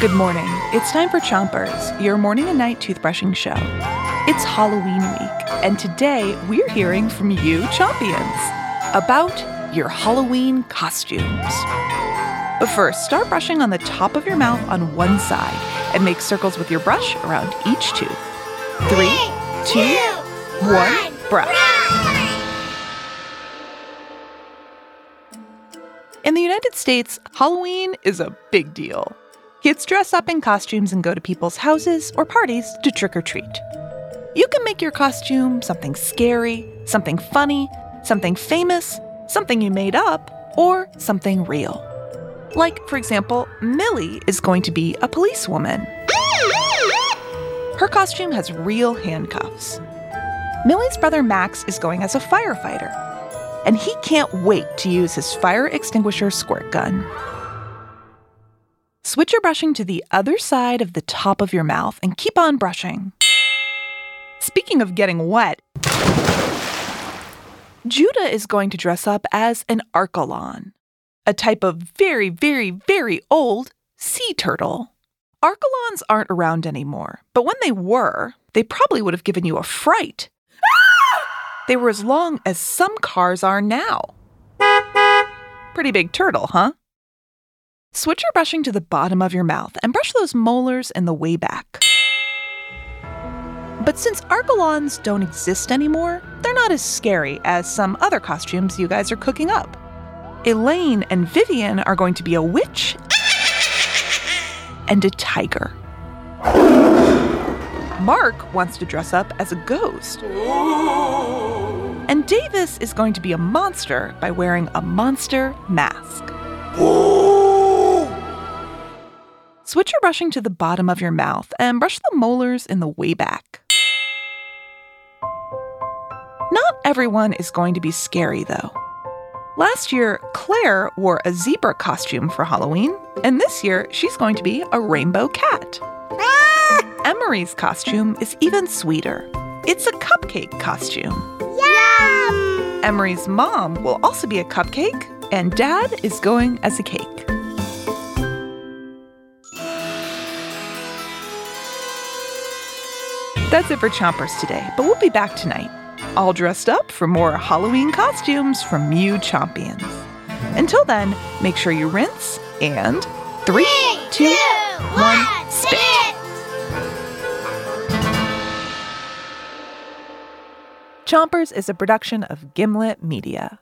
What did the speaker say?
Good morning. It's time for Chompers, your morning and night toothbrushing show. It's Halloween week, and today we're hearing from you, Chompions, about your Halloween costumes. But first, start brushing on the top of your mouth on one side and make circles with your brush around each tooth. Three, two, one, brush. In the United States, Halloween is a big deal. Kids dress up in costumes and go to people's houses or parties to trick or treat. You can make your costume something scary, something funny, something famous, something you made up, or something real. Like, for example, Millie is going to be a policewoman. Her costume has real handcuffs. Millie's brother Max is going as a firefighter, and he can't wait to use his fire extinguisher squirt gun. Switch your brushing to the other side of the top of your mouth and keep on brushing. Speaking of getting wet, Judah is going to dress up as an archelon, a type of very, very, very old sea turtle. Archelons aren't around anymore, but when they were, they probably would have given you a fright. Ah! They were as long as some cars are now. Pretty big turtle, huh? Switch your brushing to the bottom of your mouth and brush those molars in the way back. But since Archelons don't exist anymore, they're not as scary as some other costumes you guys are cooking up. Elaine and Vivian are going to be a witch and a tiger. Mark wants to dress up as a ghost. And Davis is going to be a monster by wearing a monster mask. Switch your brushing to the bottom of your mouth and brush the molars in the way back. Not everyone is going to be scary, though. Last year, Claire wore a zebra costume for Halloween, and this year she's going to be a rainbow cat. Emery's costume is even sweeter. It's a cupcake costume. Yum! Emery's mom will also be a cupcake, and dad is going as a cake. That's it for Chompers today, but we'll be back tonight, all dressed up for more Halloween costumes from you Chompions. Until then, make sure you rinse and three, two, one, spit. Chompers is a production of Gimlet Media.